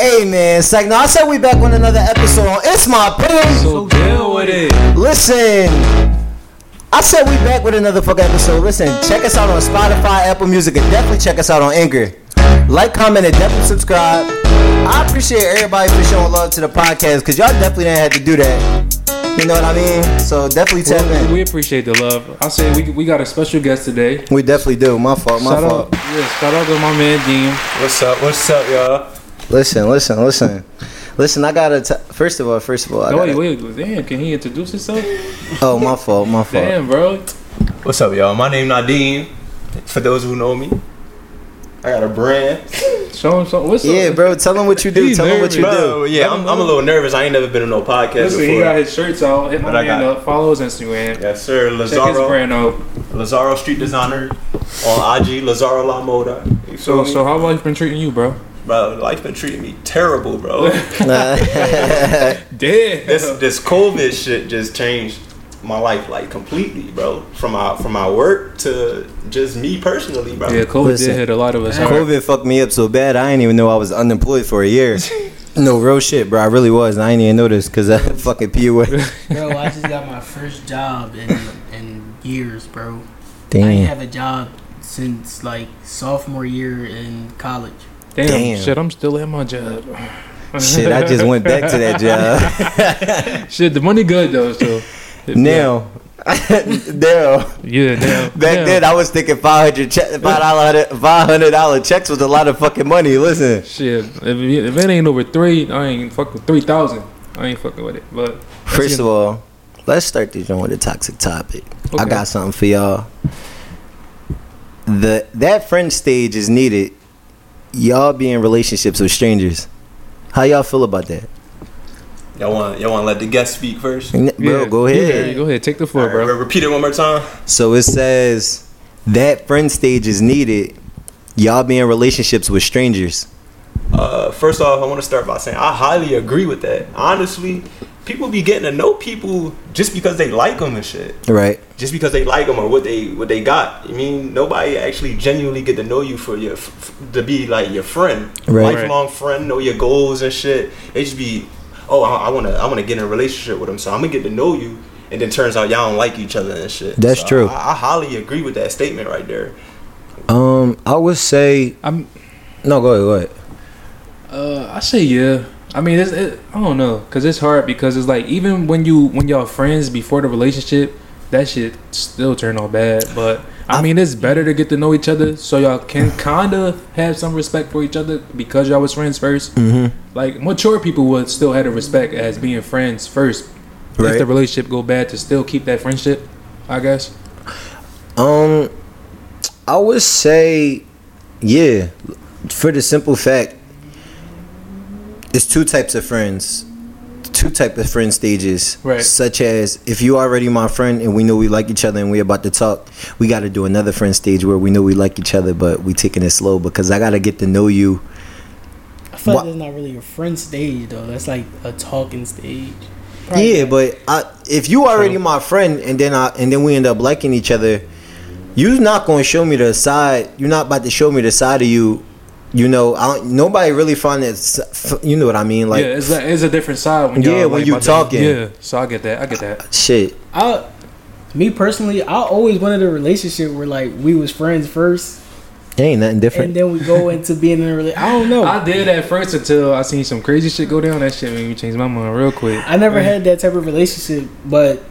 Hey man, it's like no, I said we back with another episode on It's My Opinion. So deal with it. Listen, I said we back with another fucking episode. Listen, check us out on Spotify, Apple Music, and definitely check us out on Anchor. Like, comment, and definitely subscribe. I appreciate everybody for showing love to the podcast because y'all definitely didn't have to do that. You know what I mean? So definitely tap Well, in. we appreciate the love. I say we we got a special guest today. We definitely do. My fault. My shout fault. out, yeah, shout out to my man Dean. What's up? What's up, y'all? Listen, listen, listen. Listen, I gotta. T- first of all, first of all, I Oh, gotta, wait, wait, damn, can he introduce himself? oh my fault, my fault. Damn, bro. What's up, y'all? My name Nadine. For those who know me, I got a brand. Show him something. What's Yeah, up? bro. Tell him what you do. He's Tell him what you nervous. do. Yeah, I'm, I'm a little nervous. I ain't never been on no podcast Listen, before. he got his shirts out. Hit my But man up. Follow his Instagram. yes, sir. Lazaro. Check his brand out. Lazaro Street Designer on IG. Lazaro La Moda. So, feel me? so how life been treating you, bro? Bro, life been treating me terrible, bro. Damn. this this COVID shit just changed my life like completely, bro. From my from my work to just me personally, bro. yeah, COVID Listen, did hit a lot of us. hard. COVID fucked me up so bad. I didn't even know I was unemployed for a year. No real shit, bro. I really was. I didn't even know this because I fucking PUA. Bro, I just got my first job in in years, bro. Damn. I didn't have a job since like sophomore year in college. Damn, Damn. shit, I'm still at my job. Shit, I just went back to that job. Shit, the money good though. So now, now. yeah, now Back then, I was thinking five hundred che- five hundred dollar checks was a lot of fucking money. Listen, Shit, if it, if it ain't over three, I ain't fucking three thousand. I ain't fucking with it. But first of all, let's start this joint with a toxic topic. I got something for y'all. The that friend stage is needed. Y'all be in relationships with strangers. How y'all feel about that? Y'all want y'all want to let the guest speak first? N- Bro, Yeah, go yeah, ahead. go ahead, take the floor, All right, bro. re- repeat it one more time. So it says that friend stage is needed. Y'all be in relationships with strangers. Uh, first off, I want to start by saying I highly agree with that. Honestly, people be getting to know people just because they like them and shit. Right. Just because they like them or what they what they got. I mean, nobody actually genuinely get to know you for your f- f- to be like your friend, Right. lifelong friend, know your goals and shit. They just be, oh, I, I wanna I wanna get in a relationship with them, so I'm gonna get to know you. And then turns out y'all don't like each other and shit. That's So true. I, I highly agree with that statement right there. Um, I would say I'm no. Go ahead. Go ahead. Uh, I say yeah. I mean, it's, it, I don't know, cause it's hard because it's like even when you when y'all friends before the relationship, that shit still turn out bad. But I, mean, it's better to get to know each other so y'all can kind of have some respect for each other because y'all was friends 1st Mm-hmm. Like mature people would still have the respect as being friends first. Right. If the relationship go bad, to still keep that friendship, I guess. Um, I would say, yeah, for the simple fact, it's two types of friends, two type of friend stages. Right. Such as if you already my friend and we know we like each other and we're about to talk, we got to do another friend stage where we know we like each other, but we taking it slow because I got to get to know you. I feel Wha- like that's not really a friend stage though. That's like a talking stage. Yeah, but I, if you already my friend and then I and then we end up liking each other, you're not going to show me the side. You're not about to show me the side of you. You know, I don't, nobody really find it. You know what I mean? Like yeah, it's a, it's a different side when y'all Yeah, when like, you talking. Yeah, so I get that. I get that. Uh, shit. I, me personally, I always wanted a relationship where like we was friends first, It ain't nothing different. and then we go into being in a relationship. I don't know. I I, did at first until I seen some crazy shit go down. That shit made me change my mind real quick. I never had that type of relationship, but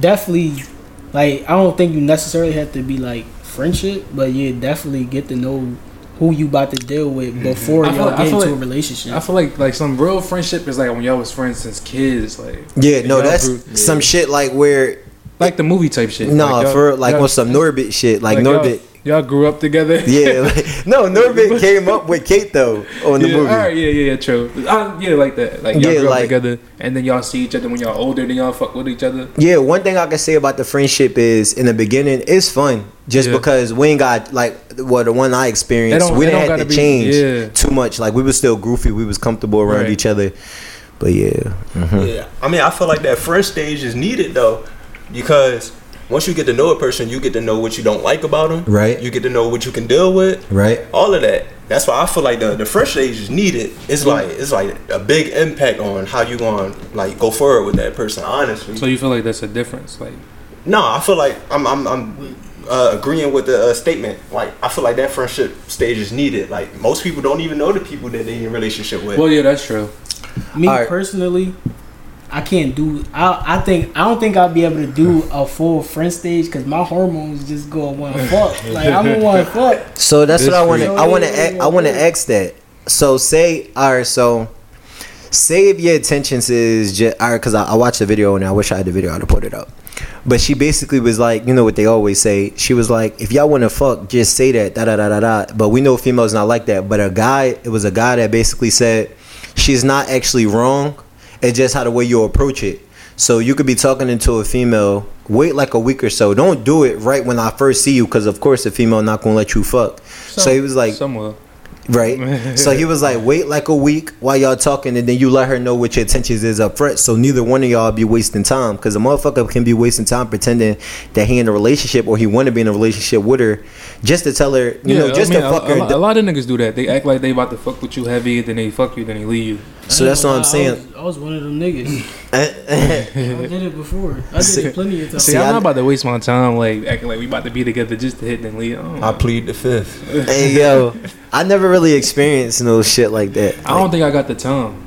definitely, like I don't think you necessarily have to be like friendship, but yeah, definitely get to know who you about to deal with mm-hmm. before I feel y'all like- get feel into a relationship. I feel like like some real friendship is like when y'all was friends since kids, like yeah, no, that's grew- some shit like where like the movie type shit. no y'all- for like y'all- on some Norbit shit, like, like, y'all- Norbit. Y'all, grew up together. Yeah, like, no, Norbit came up with Kate though on the yeah, movie. All right, yeah, yeah, yeah, true. Uh, yeah, like that. Like y'all Yeah, grew like- up together, and then y'all see each other when y'all older. Then y'all fuck with each other. Yeah, one thing I can say about the friendship is in the beginning it's fun just Yeah. because we ain't got like well the one I experienced we didn't have to be- change yeah. too much like we was still goofy we was comfortable around Right. each other but yeah mhm. Yeah, I mean, I feel like that first stage is needed though, because once you get to know a person, you get to know what you don't like about them. Right. You get to know what you can deal with. Right. All of that. That's why I feel like the the fresh stage is needed. It's like it's like a big impact on how you going to like go forward with that person. Honestly. So you feel like that's a difference, like No, I feel like I'm I'm, I'm uh, agreeing with the uh, statement. Like I feel like that friendship stage is needed. Like most people don't even know the people that they in relationship with. well, yeah, that's true. Me Alright. personally, I can't do. I I think I don't think I'll be able to do a full friend stage because my hormones just go one fuck. Like I'm a one fuck. So that's This what I want to. I want Yeah, yeah, to. yeah, I want to yeah. ask that. So say, all right. So say if your intentions is just all right, because I, I watched the video and I wish I had the video. I'd have put it up. But she basically was like, you know what they always say. She was like, if y'all want to fuck, just say that. Da da da da da. But we know females not like that. But a guy, it was a guy that basically said she's not actually wrong. It's just how the way you approach it. So you could be talking into a female. Wait like a week or so. Don't do it right when I first see you, because of course the female not gonna let you fuck. So he was like, somewhere. right. so he was like, wait like a week while y'all talking, and then you let her know what your intentions is up front. So neither one of y'all be wasting time, because a motherfucker can be wasting time pretending that he in a relationship or he want to be in a relationship with her, just to tell her, you know, just I mean, to fuck a, her. a, a lot of niggas do that. They act like they about to fuck with you heavy, then they fuck you, then they leave you. So that's what I'm I saying. was, I was one of them niggas. I did it before. I did See- it plenty of times. See, See, I'm I- not about to waste my time like acting like we about to be together just to hit then leave. I I plead the fifth. hey yo, I never really experienced no shit like that. I don't think I got the time.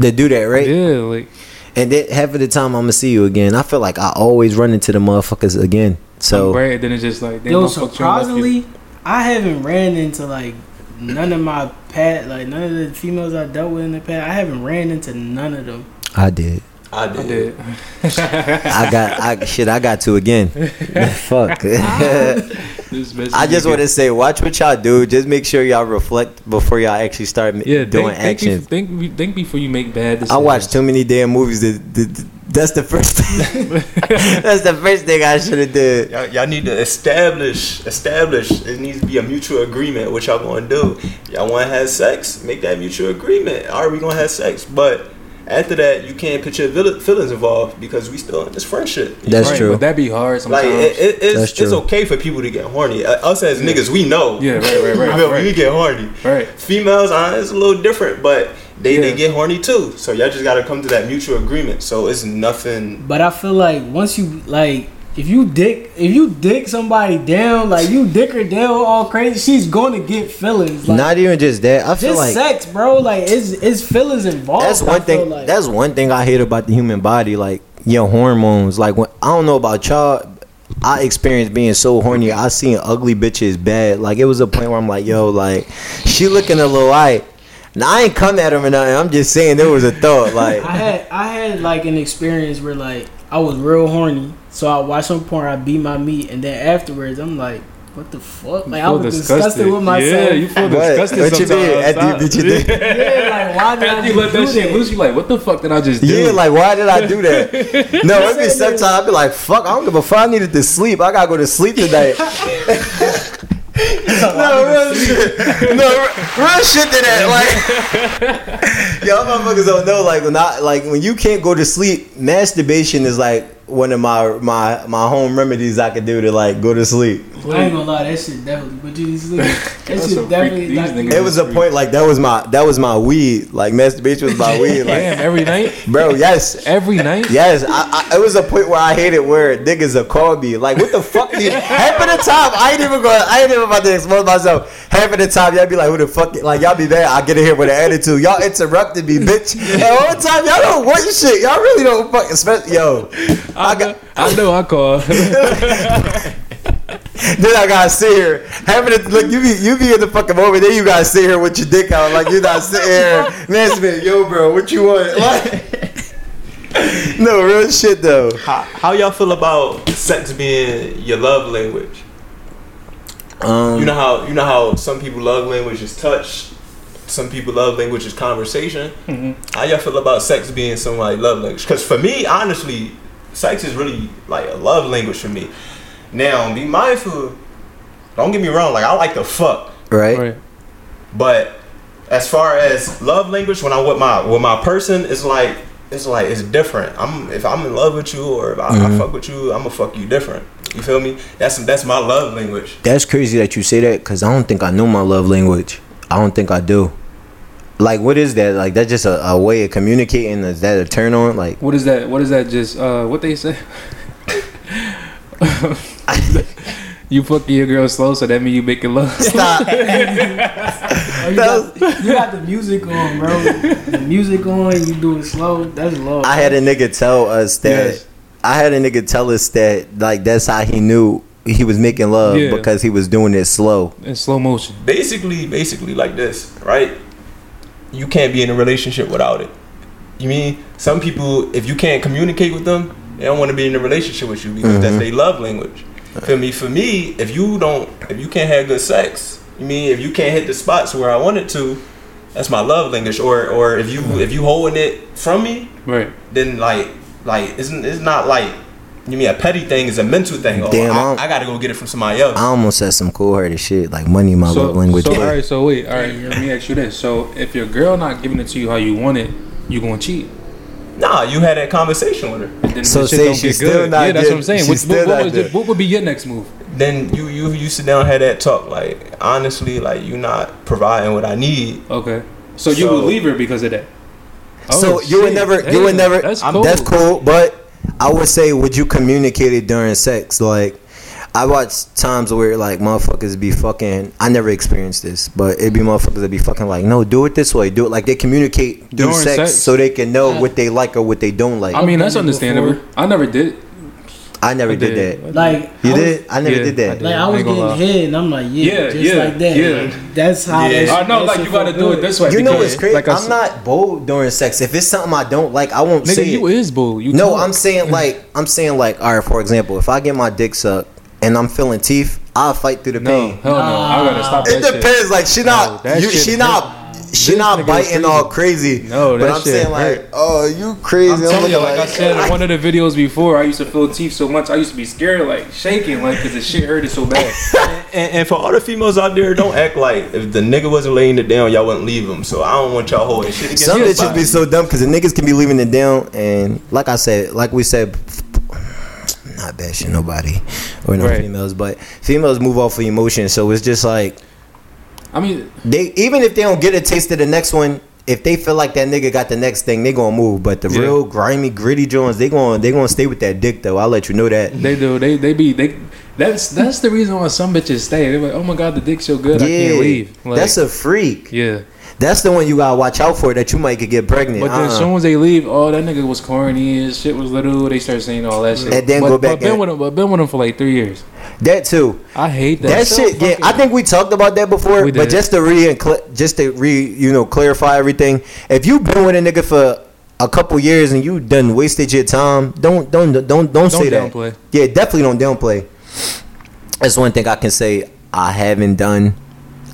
to do that, right? Yeah, like And then half of the time I'm gonna see you again. I feel like I always run into the motherfuckers again. So right. Then it's just like damn, Yo, I fucked you and left you. surprisingly, I haven't ran into like none of my past, like none of the females I dealt with in the past. I haven't ran into none of them. I did. I I did. did. I got I shit. I got to again. Fuck. I just want to say, watch what y'all do. Just make sure y'all reflect before y'all actually start yeah, doing think, think, action. bef- think, think before you make bad decisions. I watched too many damn movies. That, that, that's the first thing. that's the first thing I should have did. Y'all, y'all need to establish, establish. It needs to be a mutual agreement. What y'all gonna do? Y'all want to have sex? Make that mutual agreement. All right, we gonna have sex, but after that, you can't put your feelings involved because we still in this friendship. That's right, true. But that'd be hard Like it, it, it's, That's true. it's okay for people to get horny. Uh, us as niggas, we know. Yeah, right, right, right, You right. We get horny. right. Females, uh, it's a little different, but they, they get horny too. So y'all just gotta come to that mutual agreement. So it's nothing. But I feel like once you like, if you dick, if you dick somebody down, like you dick her down all crazy, she's going to get feelings. Like, Not even just that. I feel just like sex, bro. Like it's it's feelings involved. that's one thing. Like. That's one thing I hate about the human body. Like your hormones. Like when I don't know about y'all. I experienced being so horny. I seen ugly bitches bad. Like it was a point where I'm like, yo, like she looking a little white. Now I ain't come at her or nothing. I'm just saying there was a thought. Like I had I had like an experience where like I was real horny, so I watch some porn, I beat my meat, and then afterwards I'm like, what the fuck? Like I feel was disgusted, with myself. Yeah, you feel disgusted What you sometimes. did? After you beat your dick? Yeah, like why did I After you just let that do shit that? loose, you like, what the fuck did I just do? Yeah, like why did I do that? No, it be sometimes I be like, fuck, I don't give a fuck. I needed to sleep. I gotta go to sleep tonight. no, real shit. No, real shit to that. Like, y'all motherfuckers don't know. Like when I, like when you can't go to sleep, masturbation is like one of my my my home remedies I could do to like go to sleep. I ain't gonna lie, that shit definitely put you to sleep. That shit definitely. freak- these knocked you niggas- It was a point like that was my that was my weed. Like masturbation was my weed. Like, Damn, every night, bro, yes. every night. Yes, I, I, it was a point where I hated where niggas are call me. Like, what the fuck? Did, half of the time, I ain't even going. I ain't even about to expose myself. Half of the time, y'all be like, "Who the fuck?" Like, y'all be mad. I get in here with an attitude. Y'all interrupted me, bitch. And all the time, y'all don't want shit. Y'all really don't fucking. Especially, yo, I got. I know I call. Then I gotta sit here. Having it, look, you be you be in the fucking moment. Then you gotta sit here with your dick out, like you're not sitting here. Man, man, yo, bro, what you want? Like, no real shit though. How, how y'all feel about sex being your love language? Um, You know how you know how some people love language is touch, some people love language is conversation. Mm-hmm. How y'all feel about sex being somebody's love language? Because for me, honestly, sex is really like a love language for me. Now, be mindful. Don't get me wrong. Like I like to fuck, right? right. but as far as love language, when I'm with my with my person, it's like it's like it's different. I'm if I'm in love with you or if I, Mm-hmm. I fuck with you, I'm gonna fuck you different. You feel me? That's that's my love language. That's crazy that you say that because I don't think I know my love language. I don't think I do. Like, what is that? Like, that's just a, a way of communicating. Is that a turn on? Like, What is that? What is that? Just uh, what they say? you fucking your girl slow, so that mean you making love. stop. Oh, you, got, you got the music on, bro. The music on, you do it slow. That's low. I had a nigga tell us that. Yes. I had a nigga tell us that like that's how he knew he was making love Yeah. because he was doing it slow. in slow motion. Basically, basically like this, right? You can't be in a relationship without it. You mean some people, if you can't communicate with them, they don't want to be in a relationship with you because that's mm-hmm. their love language. Feel me? For me, if you don't, if you can't have good sex, you mean if you can't hit the spots where I want it to, that's my love language. Or or if you if you holding it from me, Right. then like like it's it's not like you mean a petty thing is a mental thing. Oh, Damn, I, I'm- gotta go get it from somebody else. I almost said some cool hearted shit like money my So, love language. so but- all right. So wait. All right. Let me ask you this. So if your girl not giving it to you how you want it, you gonna cheat. Nah, you had that conversation with her. Then So the shit say she's get still good. not Yeah, that's what I'm saying. she's What, what, what, was good. what would be your next move? Then you you you sit down and have that talk. Like honestly, like you're not providing what I need. Okay. So you would leave her because of that. so Oh, you would shit. never, you would never. That's I'm- cool. That's cool, but I would say, would you communicate it during sex? Like, I watch times where like motherfuckers be fucking. I never experienced this, but it'd be motherfuckers that be fucking like, no, do it this way, do it like they communicate through During sex, sex? so they can know Yeah. what they like or what they don't like. I I, mean, that's understandable. before. I never did. Never I did, that. like You I was- did? I never Yeah, did I that. did. Like I I was ain't getting hit, and I'm like, yeah, Yeah, just yeah, like that. yeah. Like, that's how. Yeah. that I know, that like you gotta do it this way. You know because, what's crazy? Like I I'm not bold during sex. If it's something I don't like, I won't Nigga, say you it. is bull. You No, talk. I'm saying like I'm saying like all right. For example, if I get my dick sucked and I'm feeling teeth, I'll fight through the no, pain. hell no. I gotta stop that It shit. depends. Like she not, that you, she hurt. not, she not biting all crazy. No, but I'm shit saying hurt. like, oh, you crazy. I'm telling you, looking like I said in one of the videos before, I used to feel teeth so much, I used to be scared, like shaking, like because the shit hurted so bad. And, and for all the females out there, don't act like if the nigga wasn't laying it down, y'all wouldn't leave him. So I don't want y'all holding shit Some your bitches be so dumb because the niggas can be leaving it down, and like I said, like we said, not bashing nobody or no Right. females, but females move off of emotion, so it's just like I mean, they even if they don't get a taste of the next one, if they feel like that nigga got the next thing, they gonna move. But the Yeah. real grimy, gritty Jones, they gonna they gonna stay with that dick though. I'll let you know that. they do. They they be they. That's that's the reason why some bitches stay. They're like, oh my god, the dick's so good, I can't leave. Like, that's a freak. yeah. That's the one you gotta watch out for that you might could get pregnant. But then Uh-uh. as soon as they leave, oh that nigga was corny, his shit was little. They start saying all that shit. And then but, go back But been and- with him, but been with him for like three years. that too. I hate that. That shit, yeah. I think we talked about that before, but just to re just to re you know clarify everything. If you've been with a nigga for a couple years and you done wasted your time, don't don't don't don't, say that. Yeah, definitely don't downplay. That's one thing I can say I haven't done.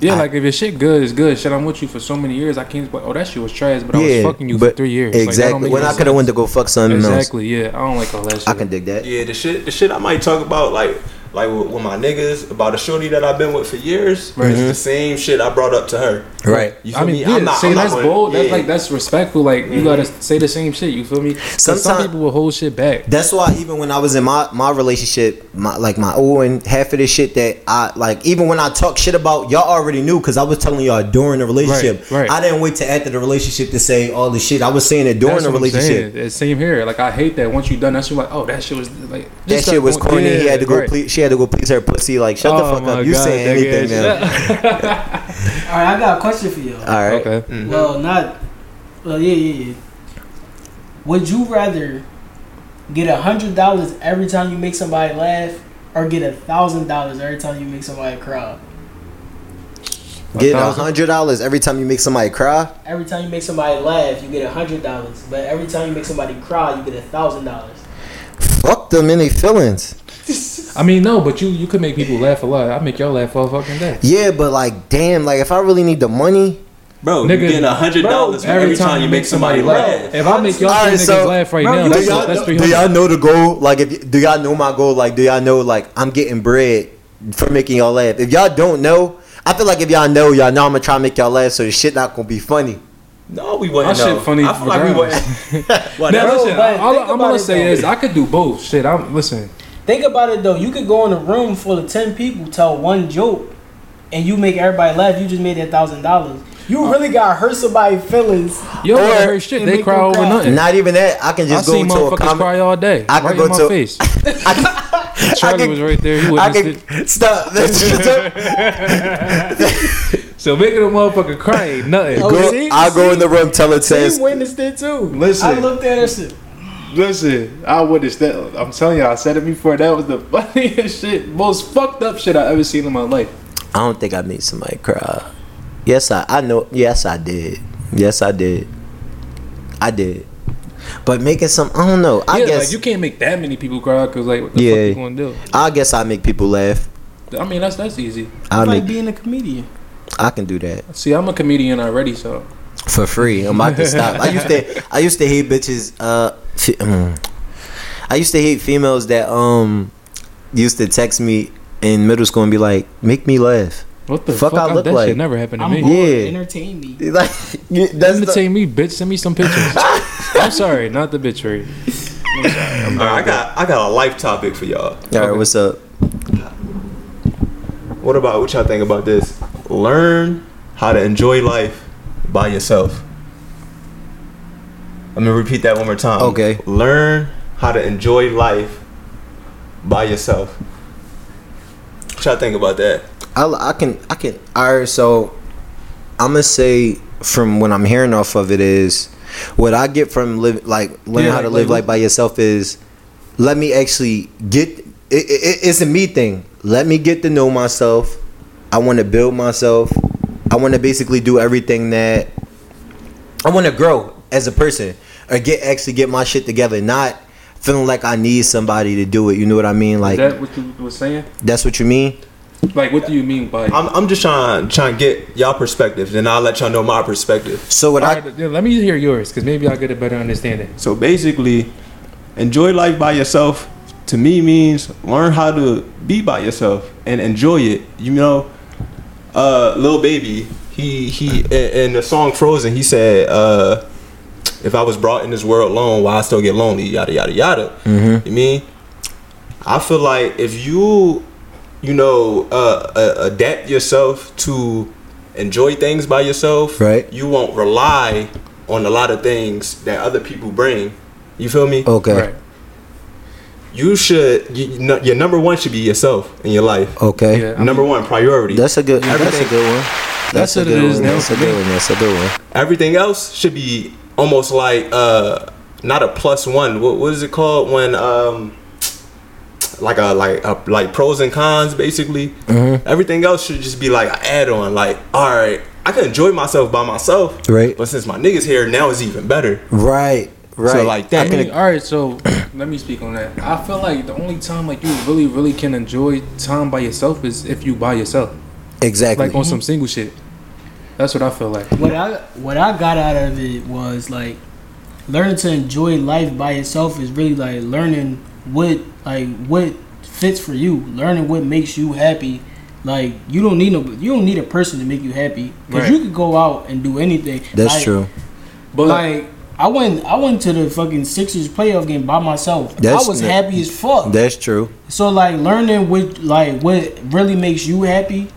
Yeah, I- like if your shit good, it's good. Shit, I'm with you for so many years. I can't. But oh, that shit was trash. But I was fucking you but for three years. Like, that don't Exactly. make when I could have went to go fuck something else, Exactly. Yeah, I don't like all that shit. I can dig that. Yeah, the shit, the shit I might talk about, like, like with, with my niggas about a shorty that I've been with for years. Right. It's the mm-hmm. same shit I brought up to her. Right. You feel I mean, me? yeah, I'm not- see, I'm that's gonna- bold. That's like that's respectful. Like you gotta mm-hmm. say the same shit. You feel me? 'Cause some people will hold shit back. That's why even when I was in my my relationship, my like my old and half of the shit that I like, even when I talk shit about, y'all already knew because I was telling y'all during the relationship. Right, right. I didn't wait to after the relationship to say all the shit. I was saying it during That's the what I'm relationship. same here. Like I hate that. Once you done that, shit, like, oh, that shit was like That shit was start corny. going- he had to go. Right. Please, she had to go please her pussy. Like shut the Oh fuck up. You God, saying nigga, anything now? All right, I got a question for you. All right. Okay. Mm-hmm. Well, not. Well, yeah, yeah, yeah. Would you rather get a hundred dollars every time you make somebody laugh, or get a thousand dollars every time you make somebody cry? Get a hundred dollars every time you make somebody cry. Every time you make somebody laugh, you get a hundred dollars. But every time you make somebody cry, you get a thousand dollars. Fuck them in their feelings. I mean, no, but you you could make people laugh a lot. I make y'all laugh all fucking day. Yeah, but like, damn, like if I really need the money, Bro, Nigga, you getting a hundred dollars bro, every, time you make somebody laugh. If I make y'all All three right, niggas so- laugh right Bro, now, that's, do y'all, that's know, do y'all know the goal? Like, if do y'all know my goal? Like, do y'all know like I'm getting bread for making y'all laugh? If y'all don't know, I feel like if y'all know, y'all know I'm gonna try to make y'all laugh, so the shit not gonna be funny. No, we wouldn't. That shit funny I feel like we wouldn't. Now, listen, but all I'm gonna say though. is I could do both. Shit, I'm listen. Think about it though. You could go in a room full of ten people, tell one joke, and you make everybody laugh. You just made that thousand dollars. You uh, really got to hurt somebody's feelings. You don't Or- gotta hurt shit. They make cry over cry. nothing. Not even that. I can I just go seen into a motherfuckers comment. cry all day. I could right go in my to- face. I Charlie can- was right there. He I can it. stop. So making a motherfucker cry ain't nothing. Oh, go, see? I'll go in the room, tell it says, Team witnessed it too. Listen. I looked at her. Said, Listen, I witnessed that. I'm telling you, I said it before. That was the funniest shit, most fucked up shit I ever seen in my life. I don't think I made somebody cry. Yes, I, I know. Yes, I did. Yes, I did. I did. But making some, I don't know. I yeah, guess, like you can't make that many people cry because like, what the Yeah. fuck you gonna do? I guess I make people laugh. I mean, that's that's easy. I like make, being a comedian. I can do that See, I'm a comedian already, so for free. I'm about to stop. I used to, I used to hate bitches. Uh, fe- mm. I used to hate females that um used to text me in middle school and be like, "Make me laugh." what the Fuck fuck? I look that like? shit never happened to I'm me. bored. Yeah. Entertain me. Like you- that's the, Entertain me, bitch. Send me some pictures. I'm sorry, not the bitch rate. I'm sorry. I'm All right, I got I got a life topic for y'all. all right. What's up? What about what y'all think about this? Learn how to enjoy life by yourself. I'm gonna repeat that one more time. Okay. Learn how to enjoy life by yourself. What y'all think about that? I, I can I can all right so I'm gonna say from what I'm hearing off of it is what I get from live like learning Yeah, how to live like- life by yourself is let me actually get it, it, it's a me thing let me get to know myself I want to build myself I want to basically do everything that I want to grow as a person or get actually get my shit together not feeling like I need somebody to do it you know what I mean Is like that what you was saying? that's what you mean Like, what do you mean by? I'm, I'm just trying trying to get y'all perspective, then I'll let y'all know my perspective. so what All I right, let me hear yours, because maybe I'll get a better understanding. So basically, enjoy life by yourself to me means learn how to be by yourself and enjoy it. You know, uh, Lil Baby, he he in, in the song Frozen, he said, uh, "If I was brought in this world alone, why I still get lonely?" Yada yada yada. You mean? I feel like if you, you know, uh, uh, adapt yourself to enjoy things by yourself, Right. You won't rely on a lot of things that other people bring. You feel me? okay Right. You should. You, you know, your number one should be yourself in your life. okay Yeah. I number one priority. That's a good. That's a good one. That's, That's a what it good is one. now That's a for good me. one. That's a good one. Everything else should be almost like uh, not a plus one. What, what is it called when um, like a like a, like pros and cons basically. Mm-hmm. Everything else should just be like an add on. Like all right, I can enjoy myself by myself. Right. But since my niggas here now, it's even better. Right. Right. So like that. I mean, all right. So let me speak on that. I feel like the only time like you really, really can enjoy time by yourself is if you by yourself, exactly. like on some single shit. That's what I feel like. What I what I got out of it was like learning to enjoy life by yourself is really like learning what like what fits for you, learning what makes you happy. Like you don't need no you don't need a person to make you happy because Right. you could go out and do anything. That's Like- true. But Like I went I went to the fucking Sixers playoff game by myself. That's I was happy as fuck. That's true. So like learning what like what really makes you happy.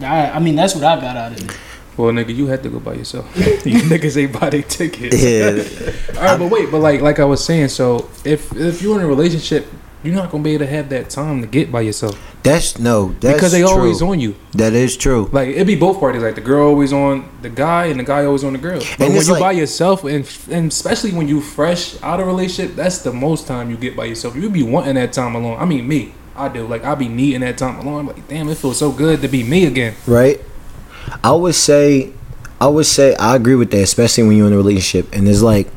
I, I mean that's what I got out of it. well, nigga, you had to go by yourself. you niggas ain't buy their tickets. Yeah. All right, but wait, but like like I was saying, so if if you're in a relationship, you're not gonna be able to have that time to get by yourself That's no. That's because they true. always on you. That is true. Like it'd be both parties. Like the girl always on the guy, and the guy always on the girl. But And when you like- by yourself, and and especially when you fresh out of a relationship, that's the most time you get by yourself. You would be wanting that time alone. I mean, me, I do. Like I'd be needing that time alone. I'm like, damn, it feels so good to be me again. Right. I would say. I would say I agree with that, especially when you're in a relationship. And it's like,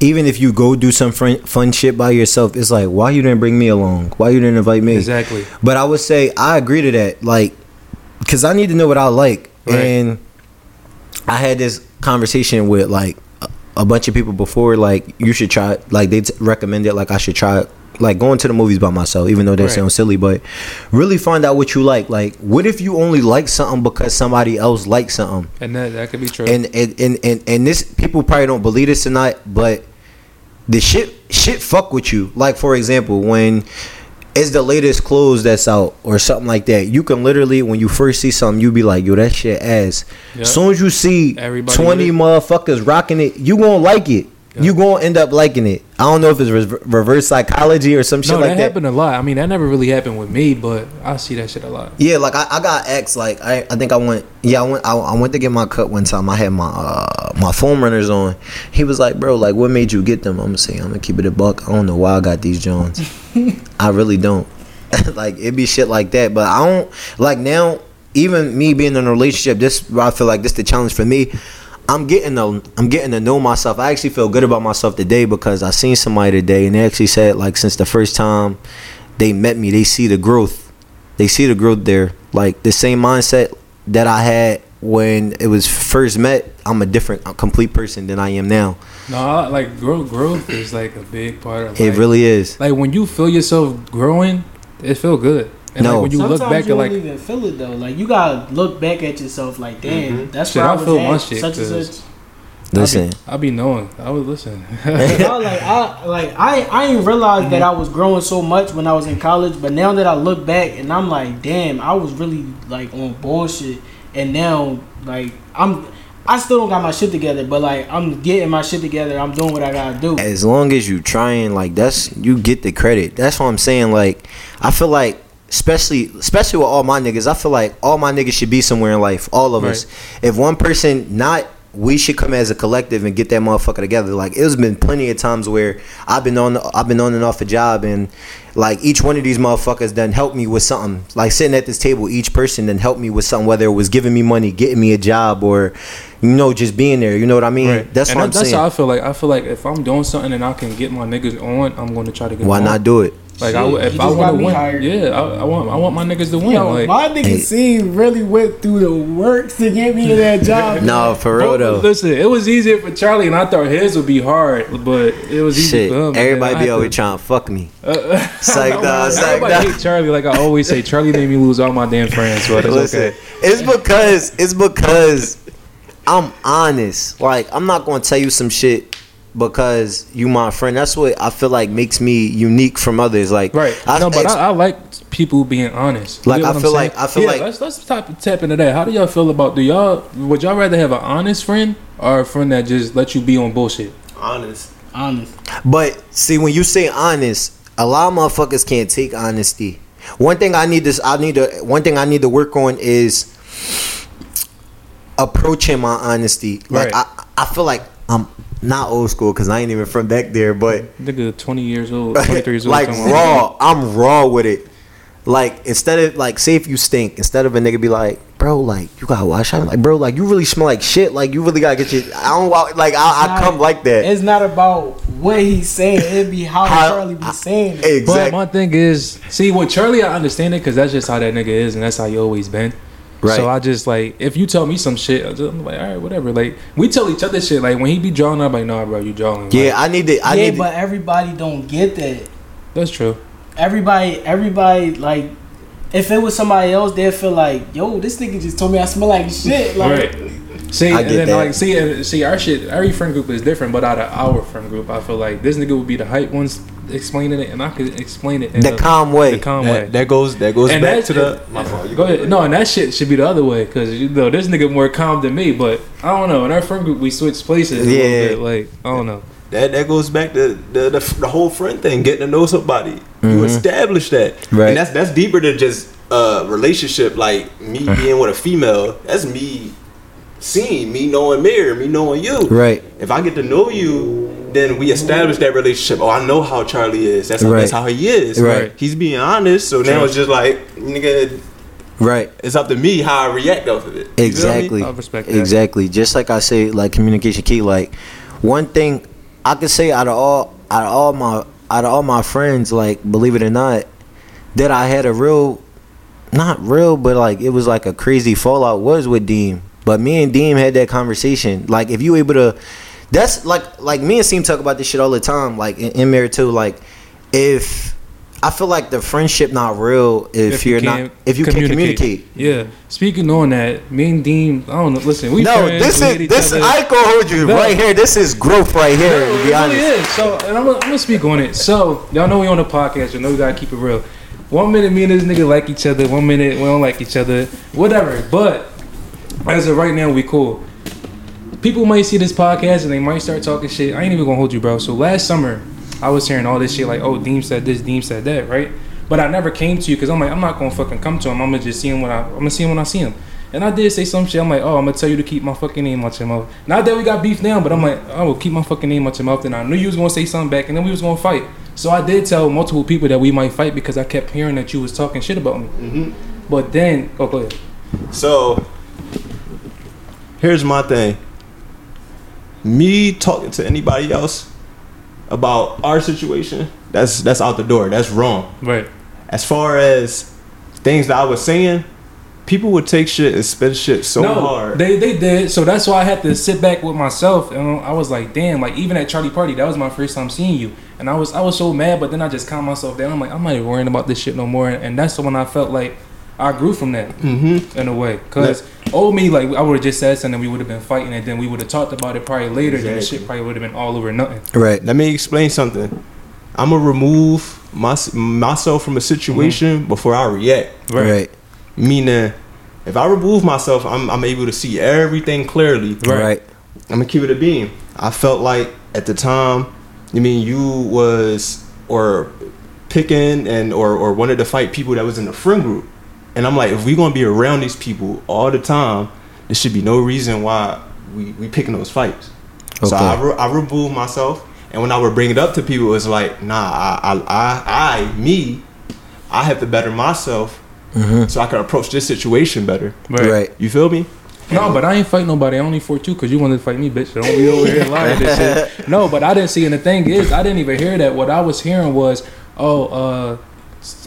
even if you go do some fun, fun shit by yourself, it's like, why you didn't bring me along? Why you didn't invite me? Exactly. But I would say I agree to that, like, because I need to know what I like, Right. and I had this conversation with like a, a bunch of people before, like you should try, like they t- recommended like I should try like going to the movies by myself, even though that Right. sounds silly, but really find out what you like. Like, what if you only like something because somebody else likes something? And that that could be true. And and, and and and this people probably don't believe this tonight, but the shit shit fuck with you. Like for example, when it's the latest clothes that's out or something like that, you can literally when you first see something, you be like, yo, that shit ass. Yep. Soon as you see Everybody twenty motherfuckers rocking it, you gonna like it. Yep. You gonna end up liking it. I don't know if it's re- reverse psychology or some shit no, like that that. happened a lot. I mean, that never really happened with me, but I see that shit a lot. Yeah, like I, I got X. Like I, I think I went. Yeah, I went. I, I went to get my cut one time. I had my uh, my foam runners on. He was like, "Bro, like, what made you get them?" I'm gonna say, I'm gonna keep it a buck. I don't know why I got these Jones. I really don't. like it be shit like that. But I don't like now. Even me being in a relationship, this I feel like this the challenge for me. I'm getting to I'm getting to know myself. I actually feel good about myself today because I seen somebody today and they actually said like since the first time they met me, they see the growth. They see the growth there. Like the same mindset that I had when it was first met, I'm a different, a complete person than I am now. No, I, like growth, growth is like a big part of It like, really is. like when you feel yourself growing, it feel good. And No. like when you Sometimes look back you at don't like even feel it though. Like you gotta look back at yourself like, damn, mm-hmm. that's Shit, where I, I was feel at. my shit, such and 'cause- such. Listen, I be knowing. I would listen. I like I like I I didn't realize that I was growing so much when I was in college, but now that I look back and I'm like, damn, I was really like on bullshit, and now like I'm. I still don't got my shit together, but like I'm getting my shit together. I'm doing what I gotta do. as long as you trying, like that's you get the credit. That's what I'm saying. Like I feel like. Especially, especially with all my niggas, I feel like all my niggas should be somewhere in life. All of us. If one person not, we should come as a collective and get that motherfucker together. Like it's been plenty of times where I've been on, I've been on and off a job, and like each one of these motherfuckers done helped me with something. Like sitting at this table, each person then helped me with something, whether it was giving me money, getting me a job, or you know just being there. You know what I mean? Right. That's and what I'm that's saying. how I feel like. I feel like if I'm doing something and I can get my niggas on, I'm going to try to get. Why them on. not do it? Like I, Shit, would- you if I want to win, hired. yeah, I, I want I want my niggas to win. Yo, like, my nigga Hey. scene really went through the works to get me in that job. No, for real But though. Listen, it was easier for Charlie, and I thought his would be hard, but it was easy Shit, for him. everybody I be always trying to fuck me. Uh, Psych dog, psych Everybody dog. hate Charlie. Like I always say, Charlie made me lose all my damn friends, but it's Listen, okay. it's because it's because I'm honest. Like I'm not gonna tell you some shit because you my friend. That's what I feel like makes me unique from others. Like Right. I, no, but I, I like people being honest. Like, I what I'm feel saying? like- I feel Yeah, like- let's let's tap tap into that. How do y'all feel about? Do y'all would y'all rather have an honest friend or a friend that just let you be on bullshit? Honest. Honest. But see, when you say honest, a lot of motherfuckers can't take honesty. One thing I need this, I need to. One thing I need to work on is approaching my honesty. Like Right. I, I feel like I'm not old school because I ain't even from back there, but Nigga, twenty years old, twenty three years old. like something raw. I'm raw with it. Like instead of like, say if you stink, instead of a nigga be like, bro, like you gotta wash. I'm like, bro, like you really smell like shit. Like you really gotta get your. I don't like. I, I Nah, come like that. It's not about what he's saying. It'd be how, How- Charlie be saying it. But Exactly. my thing is, see, with Charlie, I understand it because that's just how that nigga is, and that's how you always been. Right. So I just like, if you tell me some shit, I'm like, all right, whatever. Like we tell each other shit. Like when he be drawing, I'm like, nah, bro, you drawing. Like, Yeah, I need to. I yeah, need. but everybody don't get that. that's true. Everybody, everybody like. If it was somebody else, they'd feel like, "Yo, this nigga just told me I smell like shit." Like, right. See, I and then that. like, see, and see, our shit, every friend group is different, but out of our friend group, I feel like this nigga would be the hype ones explaining it, and I could explain it in the a- calm way. the calm way. That, that goes that goes And back to the. My fault. You Go ahead. No, and that shit should be the other way because you know this nigga more calm than me. But I don't know. In our friend group, we switch places. A Yeah. little bit. Like I don't know. That that goes back to the the, the whole friend thing, getting to know somebody. You establish that, Mm-hmm. Right. And that's that's deeper than just a relationship. Like me Mm-hmm. being with a female, that's me seeing me knowing Mir, me knowing you. Right. If I get to know you, then we establish that relationship. Oh, I know how Charlie is. That's how, Right. that's how he is. Right. He's being honest. So now True. it's just like nigga. Right. It's up to me how I react off of it. You feel me? Exactly. I respect that. Exactly. Just like I say, like communication key. Like one thing I could say out of all out of all my out of all my friends, like believe it or not, that I had a real, not real, but like it was like a crazy fallout was with Deem. But me and Deem had that conversation. Like if you able to, that's like like me and Seem talk about this shit all the time. Like in, in Mirror too. Like if I feel like the friendship not real if, you you're not can't if you can't communicate. Yeah. Speaking on that, me and Dean, I don't know. Listen, we No, this is this. I gonna hold you No. right here. This is growth right here. No, to it be honest, really is. So, and I'm gonna, I'm gonna speak on it. So, y'all know we on the podcast. You know we gotta keep it real. One minute me and this nigga like each other. One minute we don't like each other. Whatever. But as of right now, we cool. People might see this podcast and they might start talking shit. I ain't even gonna hold you, bro. So last summer, I was hearing all this shit like, oh, Deem said this, Deem said that, right? But I never came to you because I'm like, I'm not gonna fucking come to him. I'm gonna just see him when I, I'm gonna see him when I see him. And I did say some shit. I'm like, oh, I'm gonna tell you to keep my fucking name out your mouth. Not that we got beef now, but I'm like, oh, well, keep my fucking name out your mouth. And I knew you was gonna say something back, and then we was gonna fight. So I did tell multiple people that we might fight because I kept hearing that you was talking shit about me. Mm-hmm. But then, oh, go ahead. So here's my thing. Me talking to anybody else about our situation, that's that's out the door. That's wrong. Right. As far as things that I was saying, people would take shit and spit shit so no, hard. they they did. So that's why I had to sit back with myself, and I was like, damn. Like even at Charlie Party, that was my first time seeing you, and I was I was so mad. But then I just calmed myself down. I'm like, I'm not even worrying about this shit no more. And that's when I felt like I grew from that mm-hmm. in a way. Cause old me, like I would have just said something, we would have been fighting, and then we would have talked about it probably later. Then the Exactly. shit probably would have been all over nothing. right? Let me explain something. I'm gonna remove my, myself from a situation before I react. Right, Meaning, if I remove myself, I'm, I'm able to see everything clearly. right, right. I'm gonna keep it a beam. I felt like at the time, I mean, you was or picking and or or wanted to fight people that was in the friend group, and I'm like, if we're gonna be around these people all the time, there should be no reason why we we picking those fights. So I re- I removed myself, and when I would bring it up to people, it was like, nah, I I I, I me, I have to better myself so I can approach this situation better. Right. You feel me? No, but I ain't fight nobody. I only fought you because you wanted to fight me, bitch. Don't be over here lying this shit. No, but I didn't see. And the thing is, I didn't even hear that. What I was hearing was, oh, uh, s-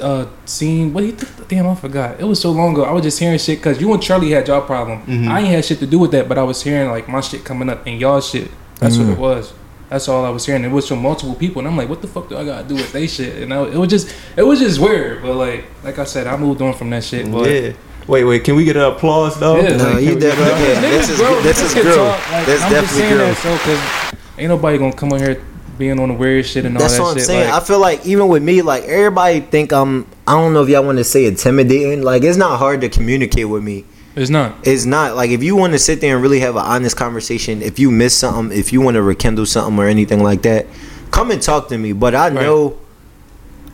uh, scene. What he? Damn, I forgot. It was so long ago. I was just hearing shit because you and Charlie had y'all problem. I ain't had shit to do with that, but I was hearing like my shit coming up and y'all shit. That's what it was. That's all I was hearing. It was from multiple people, and I'm like, what the fuck do I gotta do with they shit? And I, it was just, it was just weird. But like, like I said, I moved on from that shit. But yeah. Wait, wait. Can we get an applause though? Yeah, No, like, you definitely Niggas can. This is this is girl. Like, This just definitely saying growth. that so because ain't nobody gonna come on here being on the weird shit and all That's that what I'm shit. saying. Like, I feel like even with me, like everybody think I'm. I don't know if y'all want to say intimidating. Like it's not hard to communicate with me. it's not. It's not like if you want to sit there and really have an honest conversation. If you miss something, if you want to rekindle something or anything like that, come and talk to me. But I know,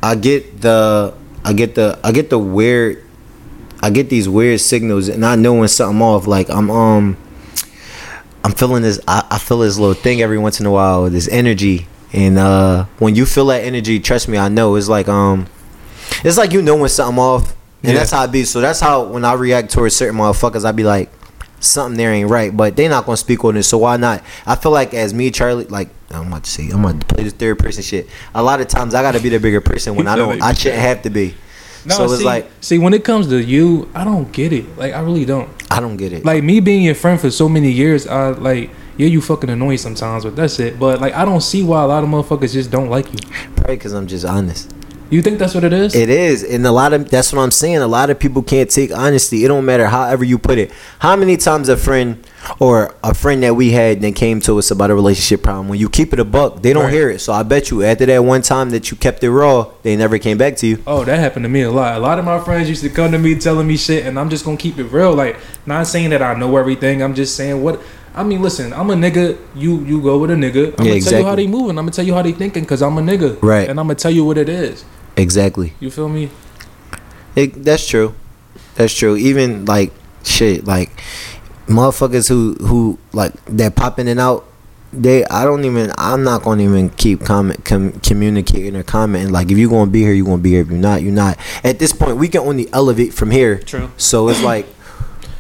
I get the, I get the, I get the weird, I get these weird signals, and I know when something off. Like I'm um, I'm feeling this. I, I feel this little thing every once in a while. This energy, and uh, when you feel that energy, trust me, I know it's like um, it's like you know when something off, and Yeah. that's how it be. So that's how when I react towards certain motherfuckers, I be like, something there ain't right. But they not gonna speak on it, so why not? I feel like as me, Charlie, like I'm about to say, I'm about to play this third person shit. A lot of times I gotta be the bigger person when I don't. I shouldn't have to be. No, so it's see, like see, when it comes to you, I don't get it. Like, I really don't. I don't get it. Like me being your friend for so many years, I like. Yeah, you fucking annoying sometimes, but that's it. But like, I don't see why a lot of motherfuckers just don't like you. Probably because I'm just honest. You think that's what it is? It is, and a lot of that's what I'm saying. A lot of people can't take honesty. It don't matter however you put it. How many times a friend or a friend that we had then came to us about a relationship problem? When you keep it a buck, they don't Right. hear it. So I bet you after that one time that you kept it raw, they never came back to you. Oh, that happened to me a lot. A lot of my friends used to come to me telling me shit, and I'm just gonna keep it real. Like, not saying that I know everything. I'm just saying what. I mean, listen, I'm a nigga. You you go with a nigga. I'm Yeah, gonna tell you how they moving. I'm gonna tell you how they thinking because I'm a nigga. Right. And I'm gonna tell you what it is. Exactly. You feel me? It, that's true. That's true. Even like shit, like motherfuckers who who like that popping it out. They, I don't even. I'm not gonna even keep comment, com, communicating or commenting. Like, if you're gonna be here, you're gonna be here. If you're not, you're not. At this point, we can only elevate from here. True. So it's like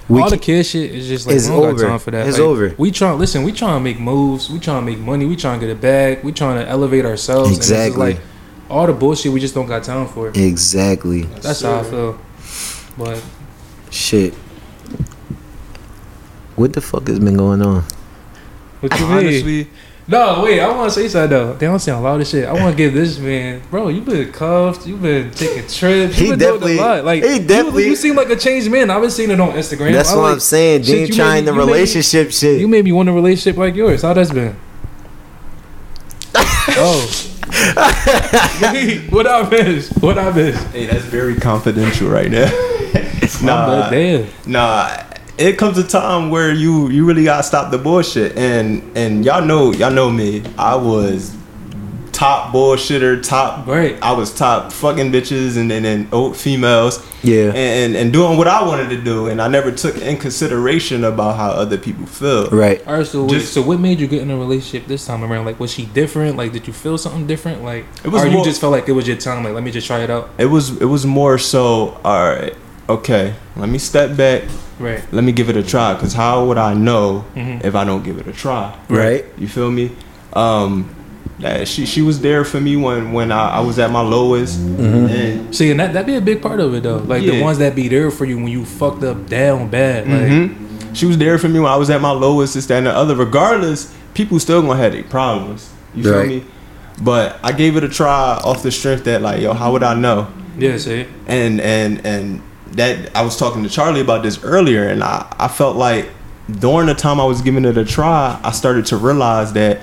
we All the can- kid shit is just like we don't over. got time for that. It's Like, over. We trying listen. We trying to make moves. We trying to make money. We trying to get a bag. We trying to elevate ourselves. And Exactly. it's like all the bullshit. We just don't got time for. it. exactly That's how I feel. But shit. What the fuck has been going on? what you mean? Honestly, No, wait, I want to say something though. They don't say a lot of shit. I want to give this man, bro. You been cuffed. You been taking trips. You He been definitely- doing a lot. Like he you- definitely- You, seem like a changed man. I've been seeing it on Instagram. That's I what like- I'm saying. shit, Dean you trying made- the you made- relationship shit. You made me want a relationship like yours. How that's been? oh. Wait, what I miss? What I miss? Hey, that's very confidential right now. Nah, nah, damn. nah. It comes a time where you you really gotta stop the bullshit, and and y'all know y'all know me. I was top bullshitter, top. Right. I was top fucking bitches and then and old females. Yeah. And, and and doing what I wanted to do, and I never took in consideration about how other people feel. Right. All right, so wait, Just- so what made you get in a relationship this time around? Like, was she different? Like, did you feel something different? Like, It was or you just felt like it was your time? Like, let me just try it out. It was it was more so. All right. Okay. Let me step back. Right. Let me give it a try. Cause how would I know Mhm. if I don't give it a try? Right. You feel me? Um, that she she was there for me when when I, I was at my lowest, and See, and that that be a big part of it though. Like the ones that be there for you when you fucked up down bad. Like, Mhm. she was there for me when I was at my lowest. This that and the other. Regardless, people still gonna have their problems. You feel Right. me? But I gave it a try off the strength that like, yo, how would I know? yeah, see, and and and that I was talking to Charlie about this earlier, and I I felt like during the time I was giving it a try, I started to realize that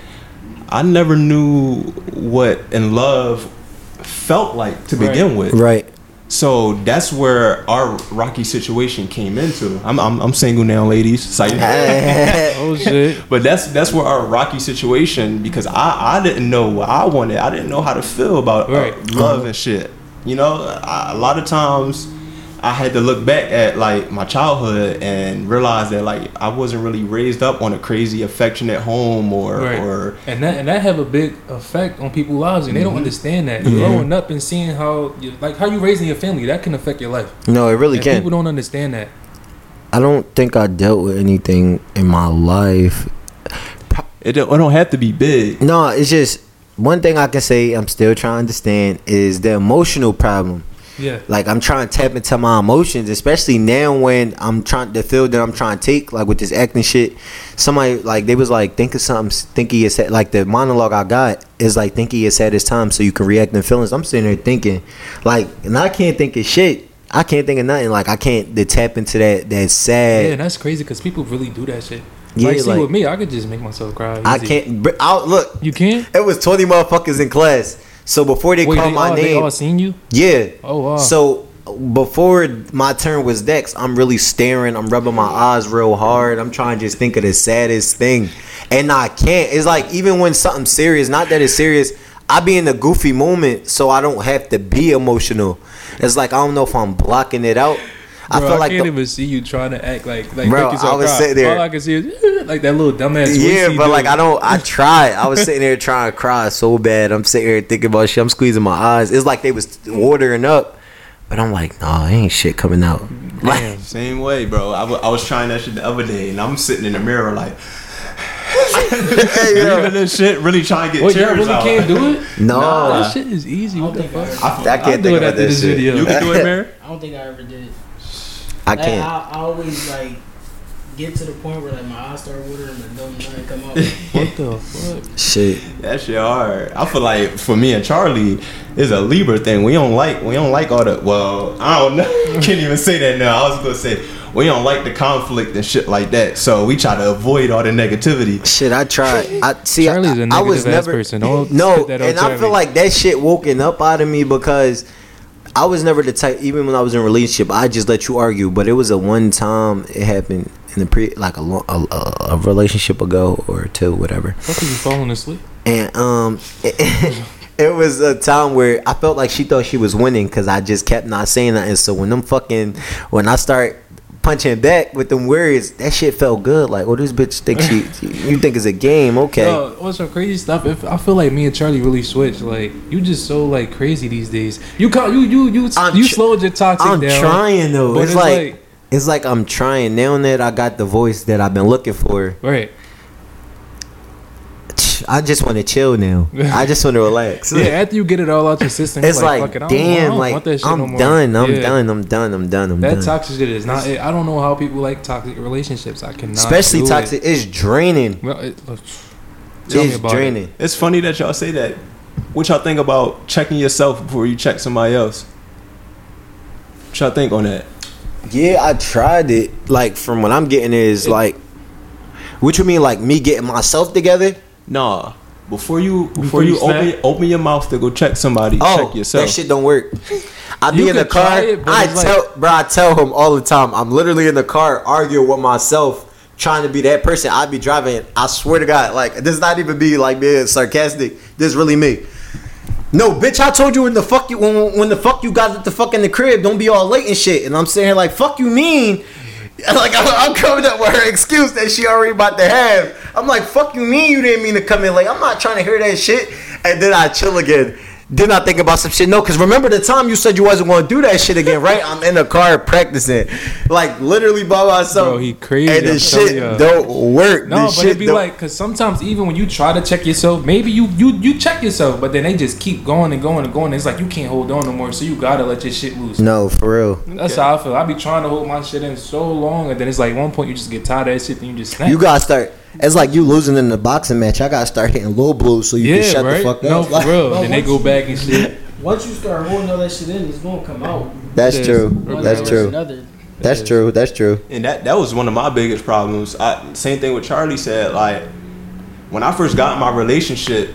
I never knew what in love felt like to Right. begin with. Right. So that's where our rocky situation came into. I'm I'm, I'm single now, ladies. Sight. oh shit, But that's that's where our rocky situation because I I didn't know what I wanted. I didn't know how to feel about uh, Right. love and shit. You know, I, a lot of times I had to look back at like my childhood and realize that like I wasn't really raised up on a crazy affectionate home or right. or and that and that have a big effect on people's lives, and they don't mm-hmm. understand that. Growing up and seeing how, you, like, how you raising your family, that can affect your life. No, it really And can. people don't understand that. I don't think I dealt with anything in my life. it don't, it don't have to be big. No, it's just one thing I can say. I'm still trying to understand is the emotional problem. Yeah, Like I'm trying to tap into my emotions, especially now when I'm trying the field that I'm trying to take, like with this acting shit. Somebody like they was like, think of something, think he is like the monologue I got is like think he has had his time, so you can react in feelings. I'm sitting there thinking, like, and I can't think of shit. I can't think of nothing. Like I can't to tap into that that yeah, sad. and that's crazy because people really do that shit. Yeah, like, see, like- with me, I could just make myself cry. I can't. I'll, look, You can't. it was 20 motherfuckers in class. So before they Wait, called they my all, they name, all seen you? yeah. Oh wow. So before my turn was next, I'm really staring. I'm rubbing my eyes real hard. I'm trying to just think of the saddest thing, and I can't. It's like even when something serious, not that it's serious, I be in a goofy moment, so I don't have to be emotional. It's like I don't know if I'm blocking it out. I feel I like can't the- even see you trying to act like like Bro, make yourself I was cry. sitting there- All I can see is like that little dumbass. voice yeah, but do. like I don't. I tried. I was sitting there trying to cry so bad. I'm sitting here thinking about shit. I'm squeezing my eyes. It's like they was watering up, but I'm like, nah, ain't shit coming out. Damn. Same way, bro. I was trying that shit the other day, and I'm sitting in the mirror like. Breathing this shit, really trying to get Wait, y'all tears really out. can't do it? no, That shit is easy. What the think I fuck? I, I I'll can't do it about after this this video. you can do it, Mary. I don't think I ever did it. I Like, can't. I, I always like get to the point where like my eyes start watering but don't nothing come out. What the fuck? Shit. That shit hard. I feel like for me and Charlie, it's a Libra thing. We don't like we don't like all the well, I don't know. Can't even say that now. I was gonna say we don't like the conflict and shit like that. So we try to avoid all the negativity. Shit, I tried. I see. Charlie's a I, I was negative ass never. person. Don't no, that and I Charlie. feel like that shit woken up out of me because I was never the type. Even when I was in a relationship, I just let you argue. But it was a one time. It happened in the pre like a long a, a, a relationship ago or two, whatever. Fuck is you falling asleep? And um, it, it was a time where I felt like she thought she was winning because I just kept not saying that. And so when them fucking when I start punching back with them words, that shit felt good. Like, oh, this bitch think she you think it's a game? Okay. Yo, what's some crazy stuff? If I feel like me and Charlie really switched, like you just so like crazy these days. You call you you you I'm you tr- slowed your toxic down. I'm trying though. It's, it's like, like- it's like I'm trying. Now that I got the voice that I've been looking for, Right. I just want to chill now. I just want to relax. Yeah. After you get it all out your system, It's you're like, fuck it, I don't- I damn, don't like want that shit I'm no done. I'm Yeah. done. I'm done. I'm done. I'm That done. toxic shit is not. I don't know how people like toxic relationships. I cannot. Especially do toxic. It's draining. Well, it, uh, look, It's about it. draining. It's funny that y'all say that. What y'all think about checking yourself before you check somebody else? What y'all think on that? Yeah, I tried it. Like from what I'm getting is like, what you mean? Like me getting myself together? Nah. Before you before, Before you, you open open your mouth to go check somebody, Oh, check yourself. that shit don't work. I be You in the car. it, I it's like- tell, bro, I tell him all the time. I'm literally in the car arguing with myself, trying to be that person. I be driving. I swear to God, like this not even be like being sarcastic. This is really me. No, bitch, I told you when the fuck you when, when the fuck you got the fuck in the crib, don't be all late and shit. And I'm saying here like, fuck you mean? Like I'm, I'm coming up with her excuse that she already about to have. I'm like, fuck you mean you didn't mean to come in late? I'm not trying to hear that shit. And then I chill again. Then I think about some shit. No, because remember the time you said you wasn't going to do that shit again, right? I'm in the car practicing, like literally by myself. Bro, he crazy, And I'm shit ya. don't work. No, This but shit it'd be don't- like, cause sometimes even when you try to check yourself, maybe you you you check yourself, but then they just keep going and going and going. It's like you can't hold on no more, so you gotta let your shit loose. no, for real. That's how I feel. I be trying to hold my shit in so long, and then it's like one point you just get tired of that shit, and you just snap. You gotta start. It's like you losing in the boxing match. I gotta start hitting low blows so you yeah, can shut right? the fuck no, up. for real. Well, then they once go you- back and shit. Once you start holding all that shit in, it's gonna come out. That's Yes. true. One That's true. Another. That's true. That's true. And that that was one of my biggest problems. I, same thing with Charlie said. Like when I first got in my relationship,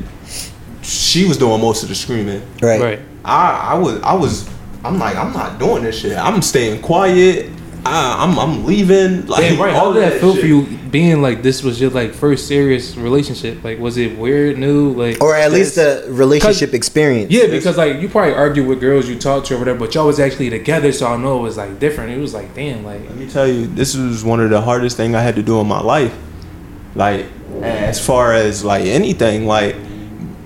she was doing most of the screaming. Right. Right. I I was I was I'm like I'm not doing this shit. I'm staying quiet. I, I'm I'm leaving. Like Damn, right. How all did that feel shit. for you being like this was your like first serious relationship? Like, was it weird, new? Like, Or at least a relationship experience. yeah, because like you probably argue with girls you talk to or whatever, but y'all was actually together, so I know it was like different. It was like, damn, like Let me tell you, this was one of the hardest thing I had to do in my life. Like as far as like anything, like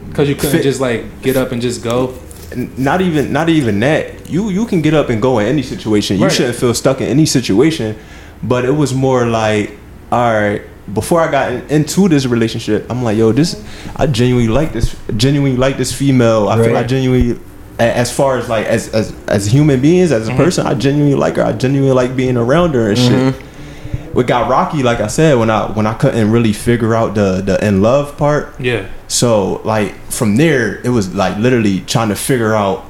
because you couldn't Fit- just like get up and just go. Not even not even that. You you can get up and go in any situation. You Right. shouldn't feel stuck in any situation. But it was more like, all right. Before I got in, into this relationship, I'm like, yo, this I genuinely like this. Genuinely like this female. I feel Right. I genuinely, as far as like as as as human beings, as a mm-hmm. person, I genuinely like her. I genuinely like being around her and shit. Mm-hmm. What got rocky, like I said, when I when I couldn't really figure out the the in love part. Yeah, So like from there, it was like literally trying to figure out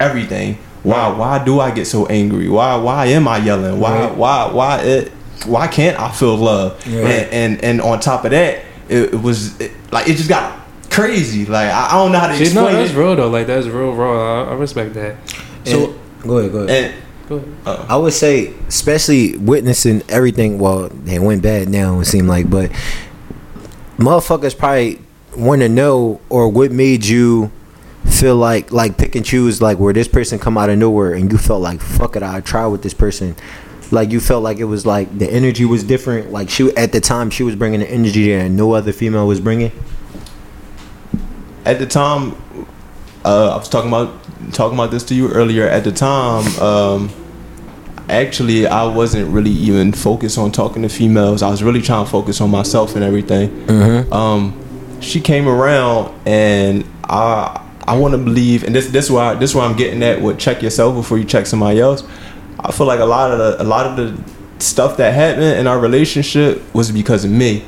everything. Why why do I get so angry? Why why am I yelling? Why Right. why why it why can't I feel love? Right. And, and and on top of that, it, it was it, like it just got crazy. Like I, I don't know how to Shit, no, explain that's it. real though. Like that's real raw. I, I respect that. So go ahead. Go ahead. And Go ahead. uh, I would say, especially witnessing everything. Well, it went bad now. It seemed like, but motherfuckers probably want to know or what made you feel like like pick and choose like where this person come out of nowhere and you felt like fuck it I try with this person like you felt like it was like the energy was different like she at the time she was bringing the energy that no other female was bringing at the time, uh, I was talking about talking about this to you earlier. At the time, um, actually, I wasn't really even focused on talking to females. I was really trying to focus on myself and everything. mm-hmm. Um, she came around, and I I want to believe, and this this why this is why I'm getting at. With check yourself before you check somebody else. I feel like a lot of the a lot of the stuff that happened in our relationship was because of me.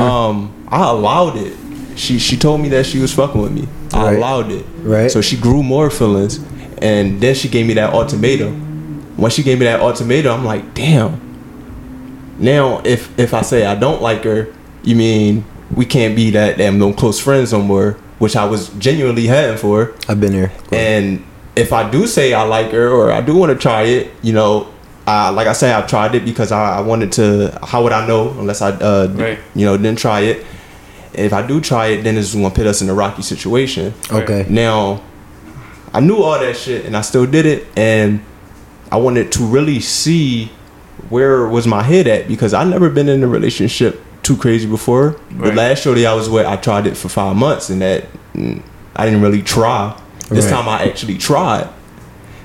Um, I allowed it. She she told me that she was fucking with me. I Right. allowed it. Right. So she grew more feelings, and then she gave me that ultimatum. When she gave me that ultimatum, I'm like, damn. Now, if if I say I don't like her, you mean we can't be that damn no close friends no more, which I was genuinely heading for. I've been there And if I do say I like her or I do want to try it, you know, uh, like I say, I tried it because I, I wanted to. How would I know unless I, uh, Right. you know, didn't try it? If I do try it, then it's going to put us in a rocky situation. okay Now, I knew all that shit and I still did it, and I wanted to really see where was my head at because I never been in a relationship too crazy before. The Right. last shorty I was with, I tried it for five months, and that mm, I didn't really try. This Right. time I actually tried.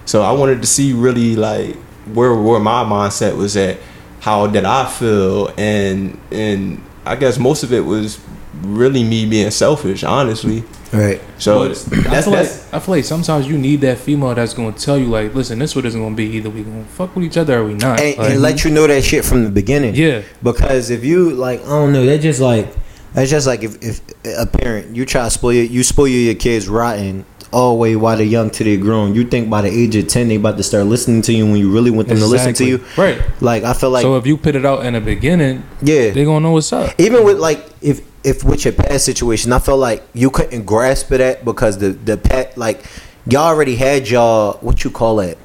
So I wanted to see really like where where my mindset was at, how did I feel, and and I guess most of it was really me being selfish, honestly. right So But that's I feel that's like I feel like sometimes you need that female that's gonna tell you like, listen, this what it's gonna be. Either we gonna fuck with each other or we not. and, Like, and let you know that shit from the beginning yeah, because if you like i don't know that just like It's just like if, if a parent you try to spoil your, you spoil your kids rotten all the way while they're young till they're grown. You think by the age of ten they about to start listening to you when you really want them to listen to you. Right. Like I feel like so if you put it out in the beginning, yeah, they're gonna know what's up. even with like if if with your past situation, I felt like you couldn't grasp it at because the the pet like y'all already had y'all what you call it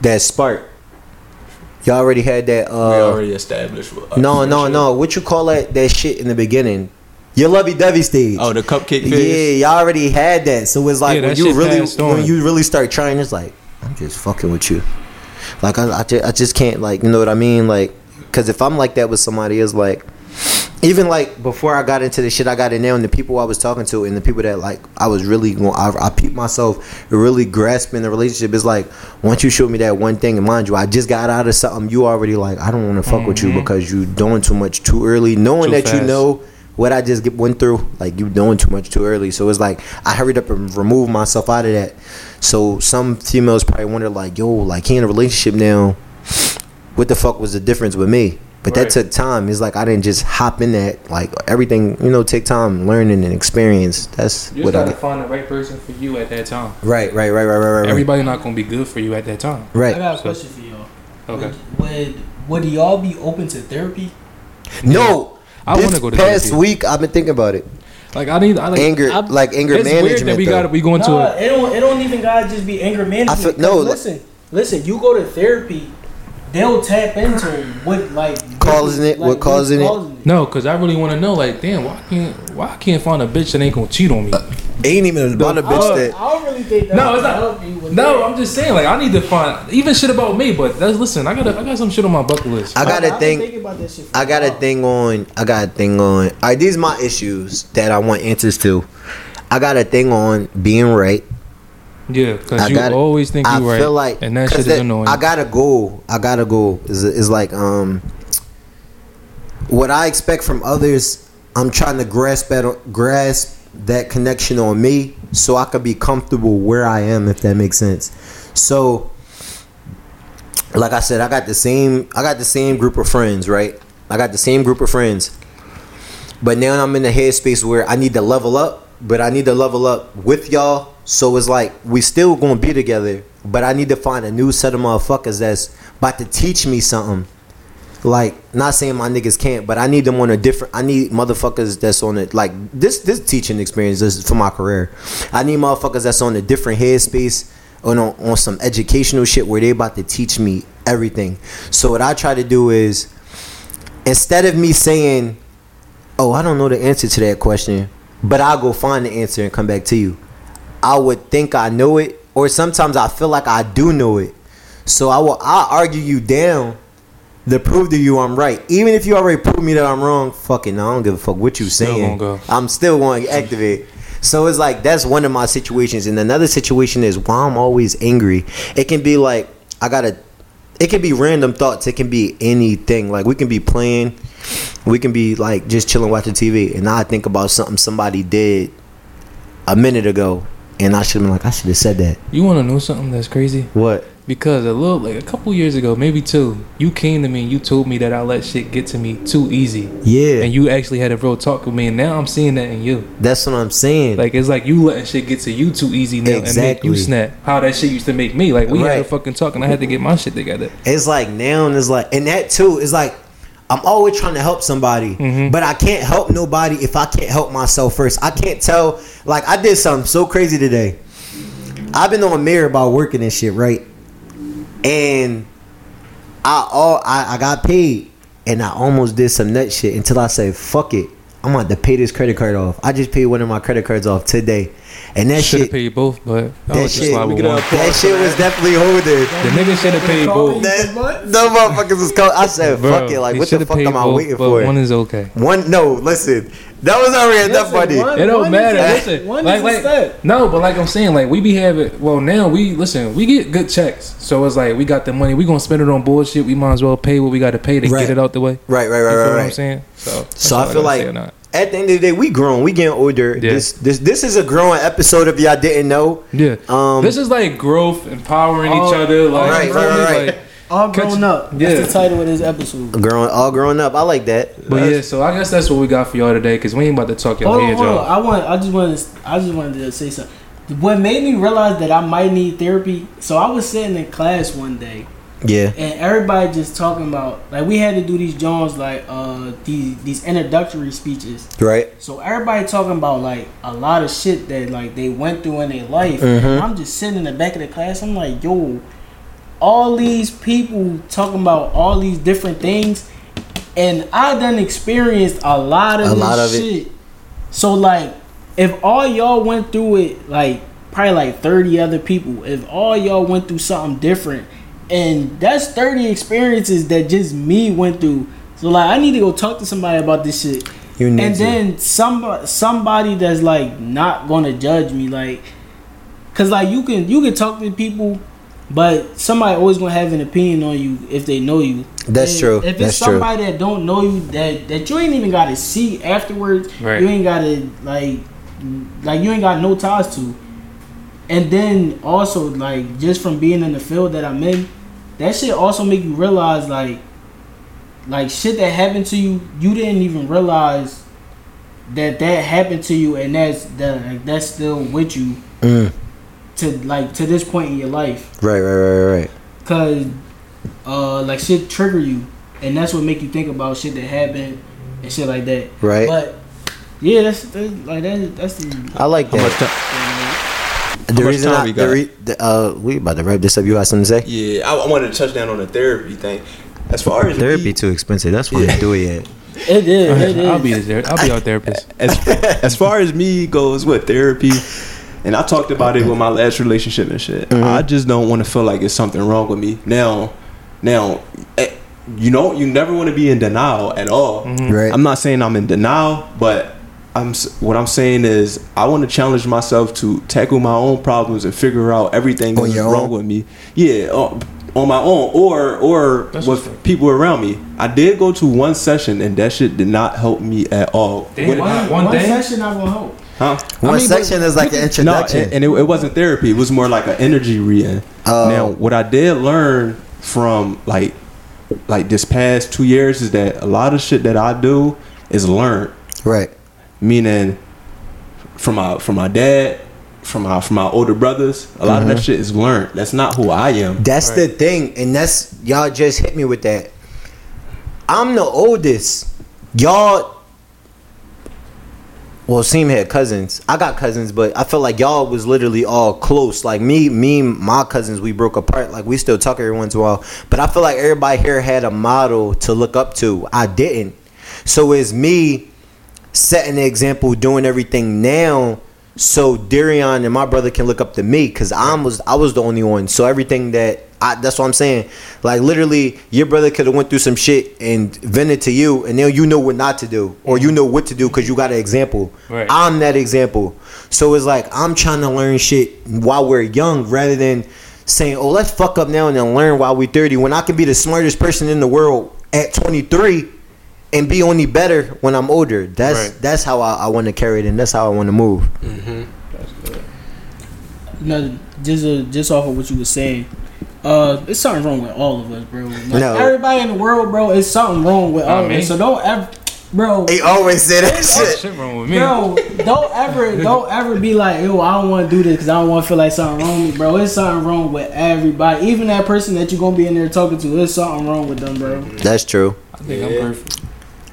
that spark. Y'all already had that. we uh already established. Uh, No, no, no. What you call that that shit in the beginning? Your lovey dovey stage. Oh, the cupcake yeah, y'all already had that. So it's like Yeah, when you really when you really start trying, it's like I'm just fucking with you. Like I, I, just, I just can't like you know what I mean like because if I'm like that with somebody, it's like even like before I got into the shit I got in there and the people I was talking to and the people that like I was really going I, I peeped myself really grasping the relationship is like once you showed me that one thing and mind you I just got out of something you already like I don't want to fuck with you mm-hmm. because you doing too much too early knowing Too that you know what I just get, went through like you doing too much too early. So it's like I hurried up and removed myself out of that. So some females probably wonder like yo like he in a relationship now what the fuck was the difference with me? But Right. that took time. It's like I didn't just hop in that. Like everything, you know, take time, learning and experience. That's You what just I gotta get. find the right person for you at that time. Right, right, right, right, right, right, right. Everybody not gonna be good for you at that time. Right. I Right. got a question for y'all. Okay. Would, would would y'all be open to therapy? No, I this wanna go to past therapy. week. I've been thinking about it. Like I need I like Anger, I'm- like anger It's management. weird that we though. gotta we going to a it don't. It don't even gotta just be anger management. feel- no, listen, listen. You go to therapy, they'll tap into what like Causing it, what what's causing it? no, cause I really want to know. Like, damn, why can't why I can't find a bitch that ain't gonna cheat on me? Uh, ain't even about a The bitch fuck? that. I don't really think that. No, it's not- help you with No, that. I'm just saying. Like, I need to find even shit about me. But that's listen. I got I got some shit on my bucket list. I got I've a thing. thinking about that shit for I got a thing on. I got a thing on. All right, these my issues that I want answers to. I got a thing on being right. Yeah, cause you got it. always think you're right, feel like and that shit is that- annoying. I got a goal. I got a goal. Is is like um, what I expect from others. I'm trying to grasp that grasp that connection on me, so I could be comfortable where I am. If that makes sense. So, like I said, I got the same. I got the same group of friends, right? I got the same group of friends. But now I'm in the headspace where I need to level up, but I need to level up with y'all. So it's like we still gonna be together, but I need to find a new set of motherfuckers that's about to teach me something. Like, not saying my niggas can't, but I need them on a different. I need motherfuckers that's on it. Like this, this teaching experience is for my career. I need motherfuckers that's on a different headspace, on on, on some educational shit where they about to teach me everything. So what I try to do is, instead of me saying, "Oh, I don't know the answer to that question," but I'll go find the answer and come back to you. I would think I know it, or sometimes I feel like I do know it. So I will I argue you down to prove to you I'm right. Even if you already proved me that I'm wrong, fucking I don't give a fuck what you Still saying. go. I'm still going to activate. So it's like that's one of my situations. And another situation is why I'm always angry. It can be like I gotta it can be random thoughts. It can be anything. Like we can be playing, we can be like just chilling watching TV, and I think about something somebody did a minute ago, and I should have been like, I should have said that. you want to know something that's crazy? What? Because a little like a couple years ago, maybe two, you came to me and you told me that I let shit get to me too easy, Yeah, and you actually had a real talk with me, and now I'm seeing that in you. that's what I'm saying. Like it's like you letting shit get to you too easy now and make you snap. How that shit used to make me. Like we had a fucking talk and I had to get my shit together. it's like now and it's like and that too is like I'm always trying to help somebody, Mhm. but I can't help nobody if I can't help myself first. I can't tell like I did something so crazy today. I've been on a mirror about working and shit, right? And I all I, I got paid and I almost did some nut shit until I said, fuck it. I'm about to pay this credit card off. I just paid one of my credit cards off today. And that Should have shit paid both, but that, that shit, slide get one. up. that shit was definitely holding. The nigga should have paid both. That, the motherfuckers was called. I said, Bro, "Fuck it!" Like, what the fuck am I both, waiting but for? One is okay. One, no, listen, that was already enough money. one- It don't is matter. a- Listen, one like, is a like, no, but like I'm saying, like we be having. Well, now we listen. We get good checks, so it's like we got the money. We gonna spend it on bullshit. We might as well pay what we got to pay to Right. get it out the way. Right, right, You right, feel right, what I'm saying? So, So I feel gotta like or not. At the end of the day, we grown, we getting older. Yeah. This, this, this is a growing episode. If y'all didn't know, Yeah. um, this is like growth, empowering Oh, each other. Like, right, right, right, Like, All Catch- grown up. That's Yeah. the title of this episode. Growing, all growing up. I like that. But yeah, so I guess that's what we got for y'all today, because we ain't about to talk your Hold on, hold on. off. I want. I just wanted. To, I just wanted to say something. What made me realize that I might need therapy? So I was sitting in class one day, Yeah. and everybody just talking about like we had to do these Jones like uh these these introductory speeches. Right. So everybody talking about like a lot of shit that like they went through in their life. Mhm. I'm just sitting in the back of the class. I'm like, yo, all these people talking about all these different things, and I done experienced a lot of A this lot of it. shit. So like, if all y'all went through it, like probably like 30 other people, if all y'all went through something different, and that's 30 experiences that just me went through. So like, I need to go talk to somebody about this shit You need and to. then some somebody that's like not gonna judge me like because like you can you can talk to people but somebody always gonna have an opinion on you if they know you That's And true. if it's That's true. somebody that don't know you that that you ain't even gotta see afterwards Right. you ain't gotta like like you ain't got no ties to and then also like just from being in the field that i'm in that shit also make you realize like like shit that happened to you you didn't even realize that that happened to you and that's that like, that's still with you Mm. to like to this point in your life Right, right, right, right, right. cause uh like shit trigger you and that's what make you think about shit that happened and shit like that Right. but yeah that's, that's like that, that's the I like that. Time? The much reason time I, we the re, the, uh, we about to wrap this up. You got something to say? Yeah, I, I wanted to touch down on the therapy thing. As far as Therapy me, too expensive. That's why Yeah. I do it yet. it is it is I'll be there. I'll be our therapist. as as far as me goes with therapy, and I talked about it with my last relationship and shit. I just don't want to feel like it's something wrong with me now. Now, eh, you know, you never want to be in denial at all. Right. I'm not saying I'm in denial, but I'm what I'm saying is I want to challenge myself to tackle my own problems and figure out everything that's wrong own? with me. Yeah, on, on my own, or or That's with people around me. I did go to one session and that shit did not help me at all. Damn. What- One- one, one day? session not gonna help huh? One I mean, section is like an no, introduction. and, and it, it wasn't therapy. It was more like an energy reading. Oh. Now, what I did learn from like like this past two years is that a lot of shit that I do is learned. right. Meaning, from my from my dad, from my from my older brothers, a lot of that mm-hmm. shit is learned. That's not who I am. That's the thing, and that's y'all just hit me with that. I'm the oldest. Y'all, well, Seam had cousins. I got cousins, but I feel like y'all was literally all close. Like me, me, my cousins, we broke apart. Like we still talk every once in a while. But I feel like everybody here had a model to look up to. I didn't. So it's me setting the example, doing everything now, so Darion and my brother can look up to me because I was I was the only one. So everything that I that's what I'm saying. Like literally, your brother could have went through some shit and vented to you, and now you know what not to do, or you know what to do because you got an example. Right. I'm that example. So it's like I'm trying to learn shit while we're young, rather than saying, "Oh, let's fuck up now and then learn while we're 30." When I can be the smartest person in the world at 23 and be only better when I'm older. That's Right. that's how I, I want to carry it, and that's how I want to move. no just uh, just off of what you were saying uh it's something wrong with all of us bro like, No. everybody in the world bro it's something wrong with Not all of me. us so don't ever bro He always say that Shit shit. wrong with me. Bro, don't ever, don't ever be like, yo, I don't want to do this because I don't want to feel like something wrong with me, bro. It's something wrong with everybody, even that person that you're gonna be in there talking to. It's something wrong with them, bro. That's true. I think I'm perfect.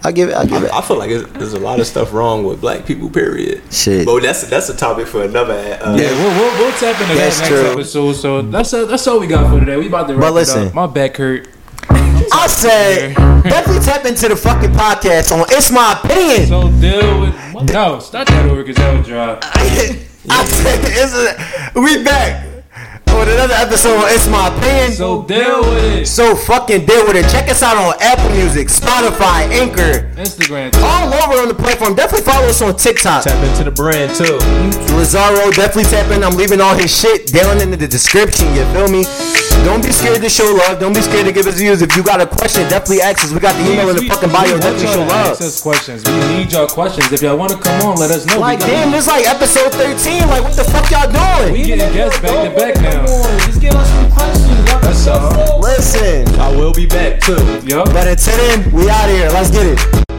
I give it. I give it. I, I feel like it's, there's a lot of stuff wrong with black people. Period. Shit. But that's that's a topic for another. Uh, Yeah, we'll, we'll, we'll tap into That's that next true. episode. So that's uh, that's all we got for today. We about to wrap But it listen. up. My back hurt. I said definitely tap into the fucking podcast on. It's my opinion. So deal with no. Start that over because that was dry. I said it's a, we back with another episode. of It's my opinion. So deal with it. So fucking deal with it. Check us out on Apple Music, Spotify, Anchor, Instagram. all over on the platform. Definitely follow us on TikTok. Tap into the brand too. Lazaro, definitely tap in. I'm leaving all his shit down in the description. You feel me? Don't be scared to show love. Don't be scared to give us views. If you got a question, definitely ask us. We got the email in the We- fucking we bio. want Definitely y'all show to love. Ask us questions. We need y'all questions. If y'all want to come on, let us know. Like, damn, gonna- this like episode 13. Like, what the fuck y'all doing? We getting guests back to back now. Come on, just give us some questions. Y'all That's So, Listen, I will be back too. yo. but until then, we out of here. Let's get it.